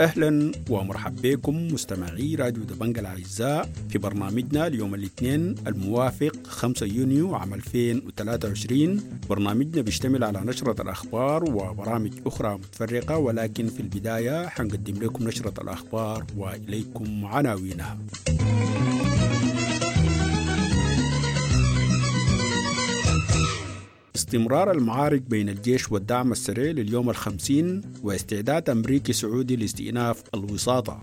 أهلا ومرحبا بكم مستمعي راديو دبنجا الأعزاء في برنامجنا اليوم الاثنين الموافق 5 يونيو عام 2023 برنامجنا بيشتمل على نشرة الأخبار وبرامج أخرى متفرقة ولكن في البداية حنقدم لكم نشرة الأخبار وإليكم عناوينها. استمرار المعارك بين الجيش والدعم السريع لليوم الخمسين واستعداد أمريكي سعودي لاستئناف الوساطة.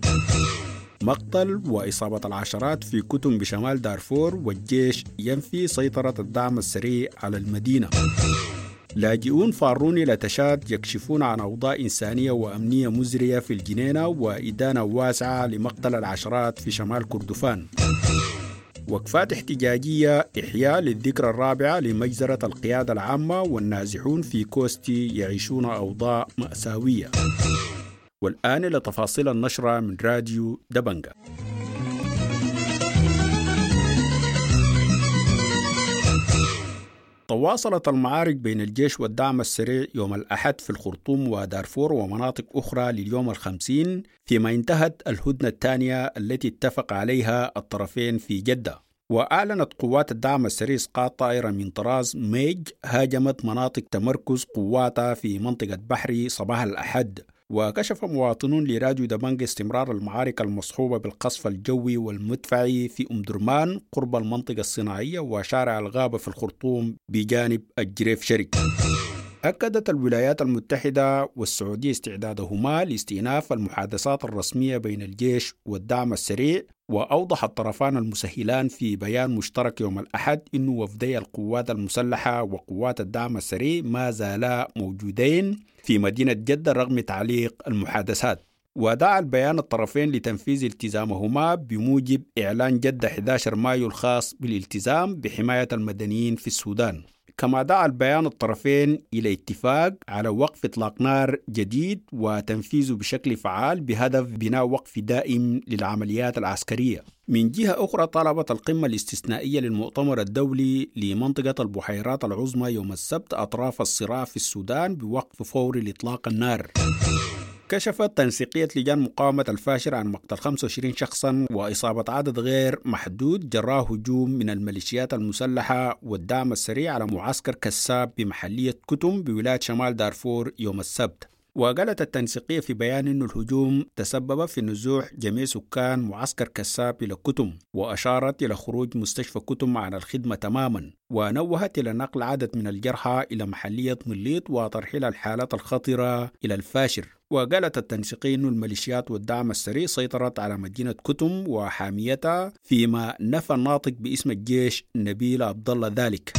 مقتل وإصابة العشرات في كتم بشمال دارفور والجيش ينفي سيطرة الدعم السريع على المدينة. لاجئون فارون إلى تشاد يكشفون عن أوضاع إنسانية وأمنية مزرية في الجنينة وإدانة واسعة لمقتل العشرات في شمال كردفان. وقفات احتجاجية إحياء للذكرى الرابعة لمجزرة القيادة العامة والنازحون في كوستي يعيشون أوضاع مأساوية. والآن إلى تفاصيل النشرة من راديو دبنجا. تواصلت المعارك بين الجيش والدعم السريع يوم الأحد في الخرطوم ودارفور ومناطق أخرى لليوم الخمسين فيما انتهت الهدنة الثانية التي اتفق عليها الطرفين في جدة. وأعلنت قوات الدعم السريع إسقاط طائرة من طراز ميج هاجمت مناطق تمركز قواتها في منطقة بحري صباح الأحد. وكشف مواطنون لراديو دبنج استمرار المعارك المصحوبة بالقصف الجوي والمدفعي في أم درمان قرب المنطقة الصناعية وشارع الغابة في الخرطوم بجانب الجريف شرك أكدت الولايات المتحدة والسعودية استعدادهما لاستئناف المحادثات الرسمية بين الجيش والدعم السريع وأوضح الطرفان المسهلان في بيان مشترك يوم الأحد أن وفدي القوات المسلحة وقوات الدعم السريع ما زالا موجودين في مدينة جدة رغم تعليق المحادثات. ودعا البيان الطرفين لتنفيذ التزامهما بموجب إعلان جدة 11 مايو الخاص بالالتزام بحماية المدنيين في السودان. كما دعا البيان الطرفين إلى اتفاق على وقف إطلاق نار جديد وتنفيذه بشكل فعال بهدف بناء وقف دائم للعمليات العسكرية. من جهة أخرى طلبت القمة الاستثنائية للمؤتمر الدولي لمنطقة البحيرات العظمى يوم السبت أطراف الصراع في السودان بوقف فوري لإطلاق النار. كشفت تنسيقية لجان مقاومة الفاشر عن مقتل 25 شخصا وإصابة عدد غير محدود جراء هجوم من الميليشيات المسلحة والدعم السريع على معسكر كساب بمحلية كتم بولاية شمال دارفور يوم السبت. وقالت التنسيقية في بيان أن الهجوم تسبب في نزوح جميع سكان معسكر كساب إلى كتم وأشارت إلى خروج مستشفى كتم عن الخدمة تماما ونوهت إلى نقل عدد من الجرحى إلى محلية مليط وترحيل الحالات الخطرة إلى الفاشر. وقالت التنسيقية أن الميليشيات والدعم السريع سيطرت على مدينة كتم وحاميتها فيما نفى الناطق باسم الجيش نبيل عبد الله ذلك.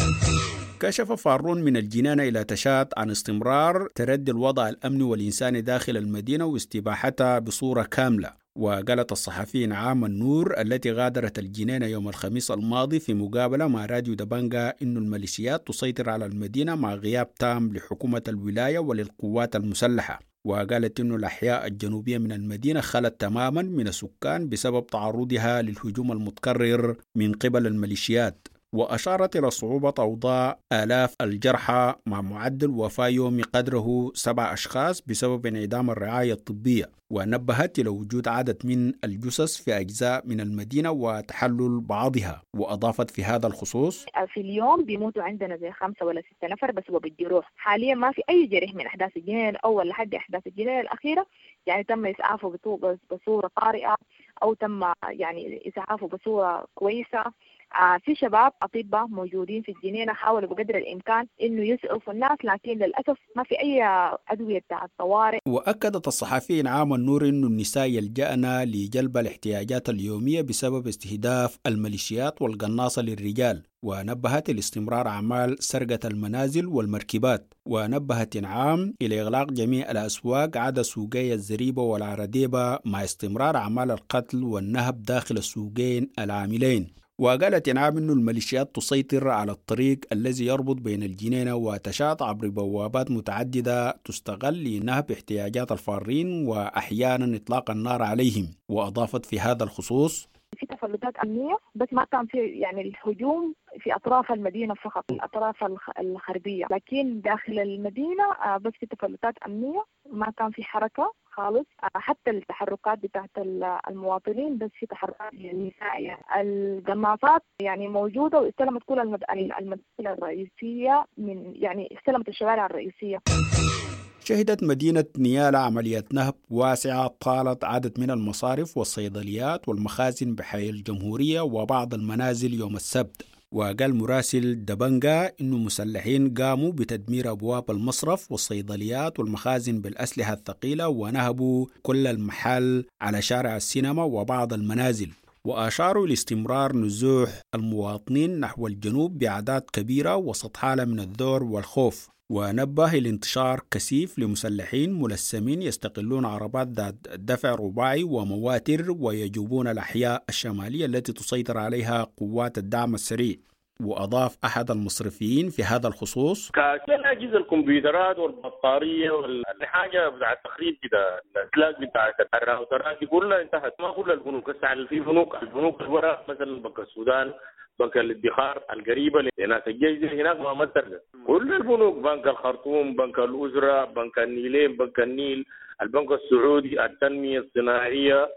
كشف فارون من الجنان إلى تشات عن استمرار تردي الوضع الأمني والإنساني داخل المدينة واستباحتها بصورة كاملة. وقالت الصحفي نعام النور التي غادرت الجنينة يوم الخميس الماضي في مقابلة مع راديو دبنجا أن الميليشيات تسيطر على المدينة مع غياب تام لحكومة الولاية وللقوات المسلحة. وقالت أن الأحياء الجنوبية من المدينة خلت تماما من السكان بسبب تعرضها للهجوم المتكرر من قبل الميليشيات. وأشارت إلى صعوبة أوضاع آلاف الجرحى مع معدل وفاة يومي قدره سبع أشخاص بسبب انعدام الرعاية الطبية ونبهت إلى وجود عدد من الجثث في أجزاء من المدينة وتحلل بعضها. وأضافت في هذا الخصوص في اليوم بيموتوا عندنا زي خمسة ولا ستة نفر بس هو بالجروح. حاليا ما في أي جريح من أحداث الجنين أول لحد أحداث الجنين الأخيرة يعني تم إسعافه بصورة طارئة أو تم يعني إسعافه بصورة كويسة. في شباب أطباء موجودين في الجنينة حاولوا بقدر الإمكان إنه يسعفوا الناس لكن للأسف ما في أي أدوية بتاعت طوارئ. وأكدت الصحفي نعام النور إنه النساء يلجأن لجلب الاحتياجات اليومية بسبب استهداف الميليشيات والقناصة للرجال ونبهت لاستمرار أعمال سرقة المنازل والمركبات. ونبهت إنعام إلى إغلاق جميع الأسواق عدا سوقي الزريبة والعرديبة مع استمرار أعمال القتل والنهب داخل السوقين العاملين. وقالت إنعام أن الميليشيات تسيطر على الطريق الذي يربط بين الجنينة وتشاط عبر بوابات متعددة تستغل لنهب احتياجات الفارين وأحيانا إطلاق النار عليهم. وأضافت في هذا الخصوص في تفلتات أمنية بس ما كان في يعني الهجوم في أطراف المدينة فقط الأطراف الغربية. لكن داخل المدينة آه، بس في تفلتات أمنية ما كان في حركة خالص. آه، حتى التحركات بتاعت المواطنين بس في تحركات نسائيه القناصات يعني موجودة واستلمت كل المدينة الرئيسية من يعني استلمت الشوارع الرئيسية. شهدت مدينة نيالا عملية نهب واسعة طالت عدد من المصارف والصيدليات والمخازن بحي الجمهورية وبعض المنازل يوم السبت. وقال مراسل دبنجا إنه مسلحين قاموا بتدمير أبواب المصرف والصيدليات والمخازن بالأسلحة الثقيلة ونهبوا كل المحل على شارع السينما وبعض المنازل. وأشاروا لاستمرار نزوح المواطنين نحو الجنوب بأعداد كبيرة وسط حالة من الذعر والخوف. ونبه لانتشار كثيف لمسلحين ملثمين يستقلون عربات ذات دفع رباعي ومواتر ويجوبون الأحياء الشمالية التي تسيطر عليها قوات الدعم السريع. وأضاف أحد المصرفيين في هذا الخصوص. أجهزة الكمبيوترات والبطارية والحاجة بتاع التخريب كده الأسلاك بتاع الراوترات كلها انتهت. ما كل البنوك هسه في بنوك البنوك الورق مثلا بنك السودان بنك الادخار القريبة لناس الجيش هناك ما مترقى كل البنوك بنك الخرطوم بنك الازره بنك النيلين بنك النيل البنك السعودي التنمية الصناعية.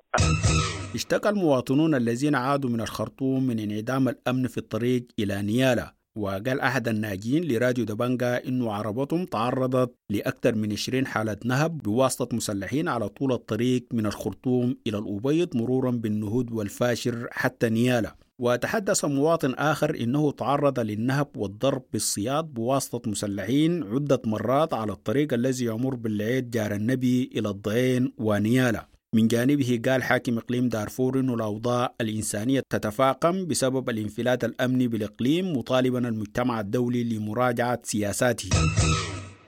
اشتكى المواطنون الذين عادوا من الخرطوم من انعدام الأمن في الطريق إلى نيالا وقال أحد الناجين لراديو دبنجا إنه عربتهم تعرضت لأكثر من 20 حالة نهب بواسطة مسلحين على طول الطريق من الخرطوم إلى الأبيض مرورا بالنهود والفاشر حتى نيالا. وتحدث مواطن آخر إنه تعرض للنهب والضرب بالصياد بواسطة مسلحين عدة مرات على الطريق الذي يمر بالعيد جار النبي إلى الضعين ونيالا. من جانبه قال حاكم إقليم دارفور أن الأوضاع الإنسانية تتفاقم بسبب الانفلات الأمني بالإقليم مطالبا المجتمع الدولي لمراجعة سياساته.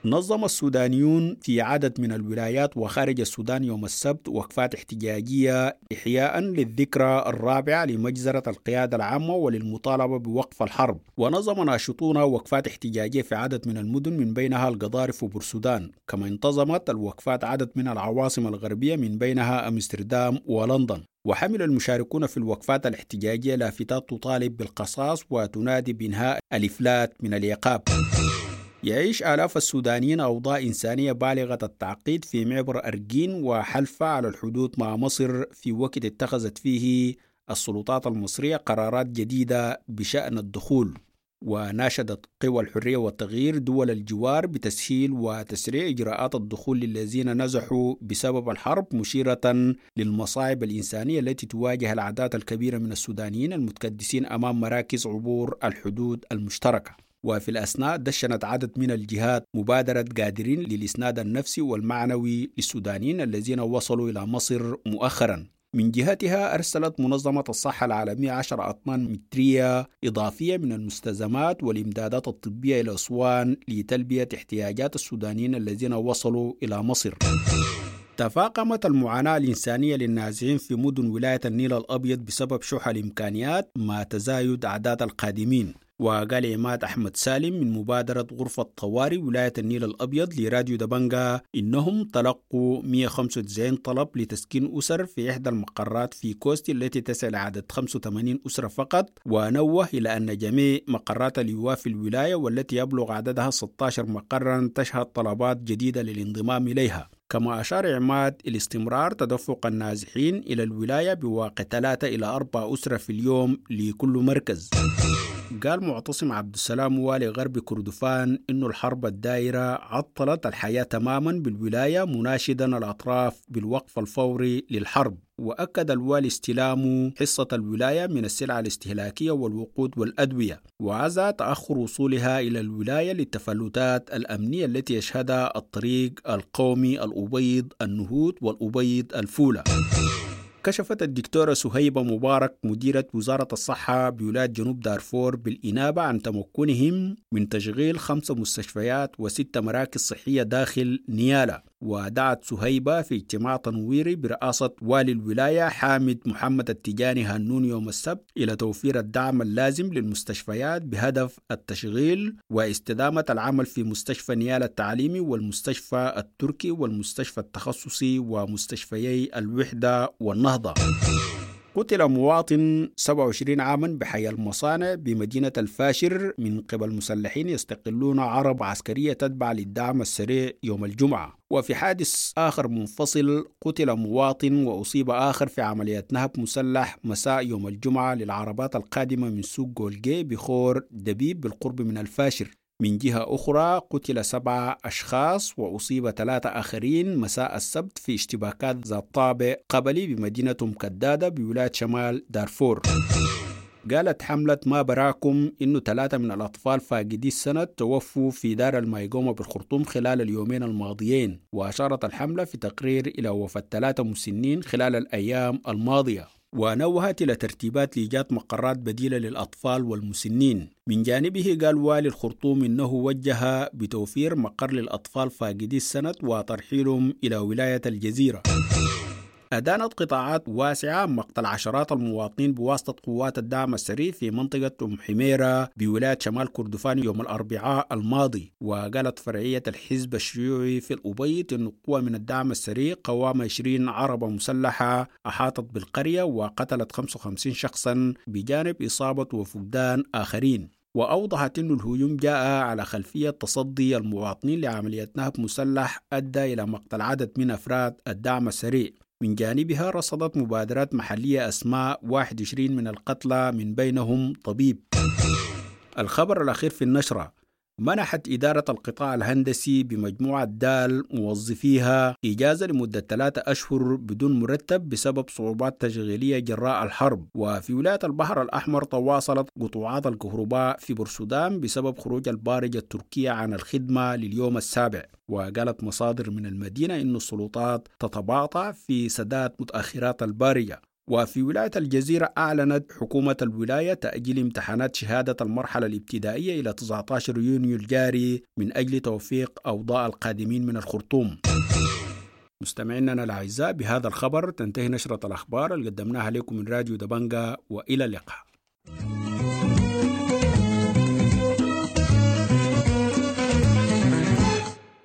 نظم السودانيون في عدد من الولايات وخارج السودان يوم السبت وقفات احتجاجية إحياء للذكرى الرابعة لمجزرة القيادة العامة وللمطالبة بوقف الحرب. ونظم ناشطون وقفات احتجاجية في عدد من المدن من بينها القضارف وبرسودان كما انتظمت الوقفات عدد من العواصم الغربية من بينها أمستردام ولندن. وحمل المشاركون في الوقفات الاحتجاجية لافتات تطالب بالقصاص وتنادي بإنهاء الإفلات من العقاب يعيش آلاف السودانيين أوضاع إنسانية بالغة التعقيد في معبر أرجين وحلفة على الحدود مع مصر في وقت اتخذت فيه السلطات المصرية قرارات جديدة بشأن الدخول وناشدت قوى الحرية والتغيير دول الجوار بتسهيل وتسريع إجراءات الدخول للذين نزحوا بسبب الحرب مشيرة للمصاعب الإنسانية التي تواجه الأعداد الكبيرة من السودانيين المتكدسين أمام مراكز عبور الحدود المشتركة. وفي الأثناء دشنت عدد من الجهات مبادرة قادرين للإسناد النفسي والمعنوي للسودانيين الذين وصلوا إلى مصر مؤخرا. من جهتها أرسلت منظمة الصحة العالمية 10 أطنان مترية إضافية من المستلزمات والإمدادات الطبية إلى أسوان لتلبية احتياجات السودانيين الذين وصلوا إلى مصر. تفاقمت المعاناة الإنسانية للنازحين في مدن ولاية النيل الأبيض بسبب شح الإمكانيات مع تزايد أعداد القادمين. وقال عماد أحمد سالم من مبادرة غرفة طوارئ ولاية النيل الأبيض لراديو دبنجا إنهم تلقوا 195 طلب لتسكين أسر في إحدى المقرات في كوستي التي تسع عدد 85 أسرة فقط ونوه إلى أن جميع مقرات اليواء في الولاية والتي يبلغ عددها 16 مقرا تشهد طلبات جديدة للانضمام إليها. كما أشار عماد إلى استمرار تدفق النازحين إلى الولاية بواقع ثلاثة إلى أربع أسرة في اليوم لكل مركز. قال معتصم عبد السلام والي غرب كردفان إنه الحرب الدائرة عطلت الحياة تماما بالولاية مناشدا الأطراف بالوقف الفوري للحرب. وأكد الوالي استلام حصة الولاية من السلع الاستهلاكية والوقود والأدوية. وعزى تأخر وصولها إلى الولاية للتفلتات الأمنية التي يشهدها الطريق القومي الأبيض النهود والأبيض الفولة. كشفت الدكتورة سهيبة مبارك مديرة وزارة الصحة بولاية جنوب دارفور بالإنابة عن تمكنهم من تشغيل خمس مستشفيات وست مراكز صحية داخل نيالا. ودعت سهيبة في اجتماع تنويري برئاسة والي الولاية حامد محمد التجاني هنون يوم السبت إلى توفير الدعم اللازم للمستشفيات بهدف التشغيل واستدامة العمل في مستشفى نيالا التعليمي والمستشفى التركي والمستشفى التخصصي ومستشفيي الوحدة والنهضة. قتل مواطن 27 عاما بحي المصانع بمدينة الفاشر من قبل مسلحين يستقلون عرب عسكرية تتبع للدعم السريع يوم الجمعة. وفي حادث آخر منفصل قتل مواطن وأصيب آخر في عملية نهب مسلح مساء يوم الجمعة للعربات القادمة من سوق جولجي بخور دبيب بالقرب من الفاشر. من جهة أخرى قتل سبعة أشخاص وأصيب ثلاثة آخرين مساء السبت في اشتباكات ذات طابع قبلي بمدينة مكدادة بولاية شمال دارفور. قالت حملة ما براكم إنه ثلاثة من الأطفال فاقدي السند توفوا في دار المايقومة بالخرطوم خلال اليومين الماضيين وأشارت الحملة في تقرير إلى وفاة ثلاثة مسنين خلال الأيام الماضية. ونوهت إلى ترتيبات لإيجاد مقرات بديلة للأطفال والمسنين. من جانبه قال والي الخرطوم إنه وجه بتوفير مقر للأطفال فاقدي السند وترحيلهم إلى ولاية الجزيرة. أدانت قطاعات واسعة مقتل عشرات المواطنين بواسطة قوات الدعم السريع في منطقة أم حميرة بولاية شمال كردفان يوم الأربعاء الماضي وقالت فرعية الحزب الشيوعي في الأبيض أن قوة من الدعم السريع قوام 20 عربة مسلحة أحاطت بالقرية وقتلت 55 شخصا بجانب إصابة وفقدان آخرين. وأوضحت أن الهجوم جاء على خلفية تصدي المواطنين لعملية نهب مسلح أدى إلى مقتل عدد من أفراد الدعم السريع. من جانبها رصدت مبادرات محلية أسماء 21 من القتلى من بينهم طبيب. الخبر الأخير في النشرة. منحت إدارة القطاع الهندسي بمجموعة دال موظفيها إجازة لمدة ثلاثة أشهر بدون مرتب بسبب صعوبات تشغيلية جراء الحرب. وفي ولاية البحر الأحمر تواصلت قطوعات الكهرباء في برسودان بسبب خروج البارجة التركية عن الخدمة لليوم السابع. وقالت مصادر من المدينة أن السلطات تتباطأ في سداد متأخرات البارجة. وفي ولاية الجزيرة أعلنت حكومة الولاية تأجيل امتحانات شهادة المرحلة الابتدائية إلى 19 يونيو الجاري من أجل توفيق أوضاع القادمين من الخرطوم. مستمعينا الأعزاء بهذا الخبر تنتهي نشرة الأخبار اللي قدمناها لكم من راديو دبنجا وإلى اللقاء.